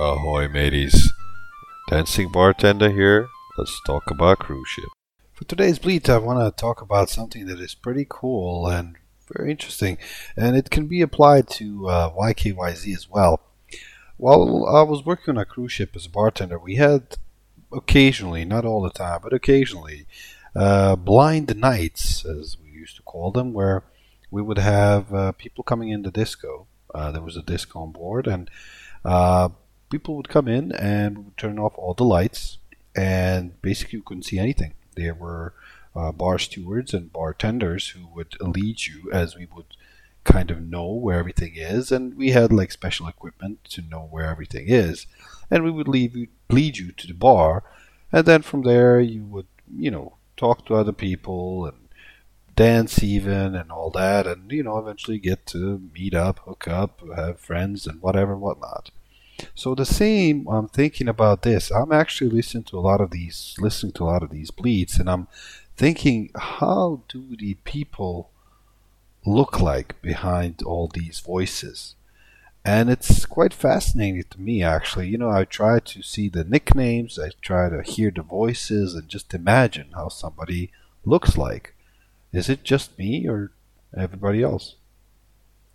Ahoy, mateys. Dancing bartender here. Let's talk about cruise ship. For today's bleat, I want to talk about something that is pretty cool and very interesting, and it can be applied to uh, YKYZ as well. While I was working on a cruise ship as a bartender, we had occasionally, not all the time, but occasionally, uh, blind nights, as we used to call them, where we would have uh, people coming in the disco. Uh, there was a disco on board, and uh, people would come in and would turn off all the lights, and basically you couldn't see anything. There were uh, bar stewards and bartenders who would lead you as we would kind of know where everything is, and we had like special equipment to know where everything is, and we would lead you, lead you to the bar, and then from there you would you know talk to other people and dance even and all that, and you know eventually get to meet up, hook up, have friends and whatever and whatnot. So the same, I'm thinking about this. I'm actually listening to a lot of these, listening to a lot of these bleats, and I'm thinking, how do the people look like behind all these voices? And it's quite fascinating to me, actually. You know, I try to see the nicknames, I try to hear the voices, and just imagine how somebody looks like. Is it just me or everybody else?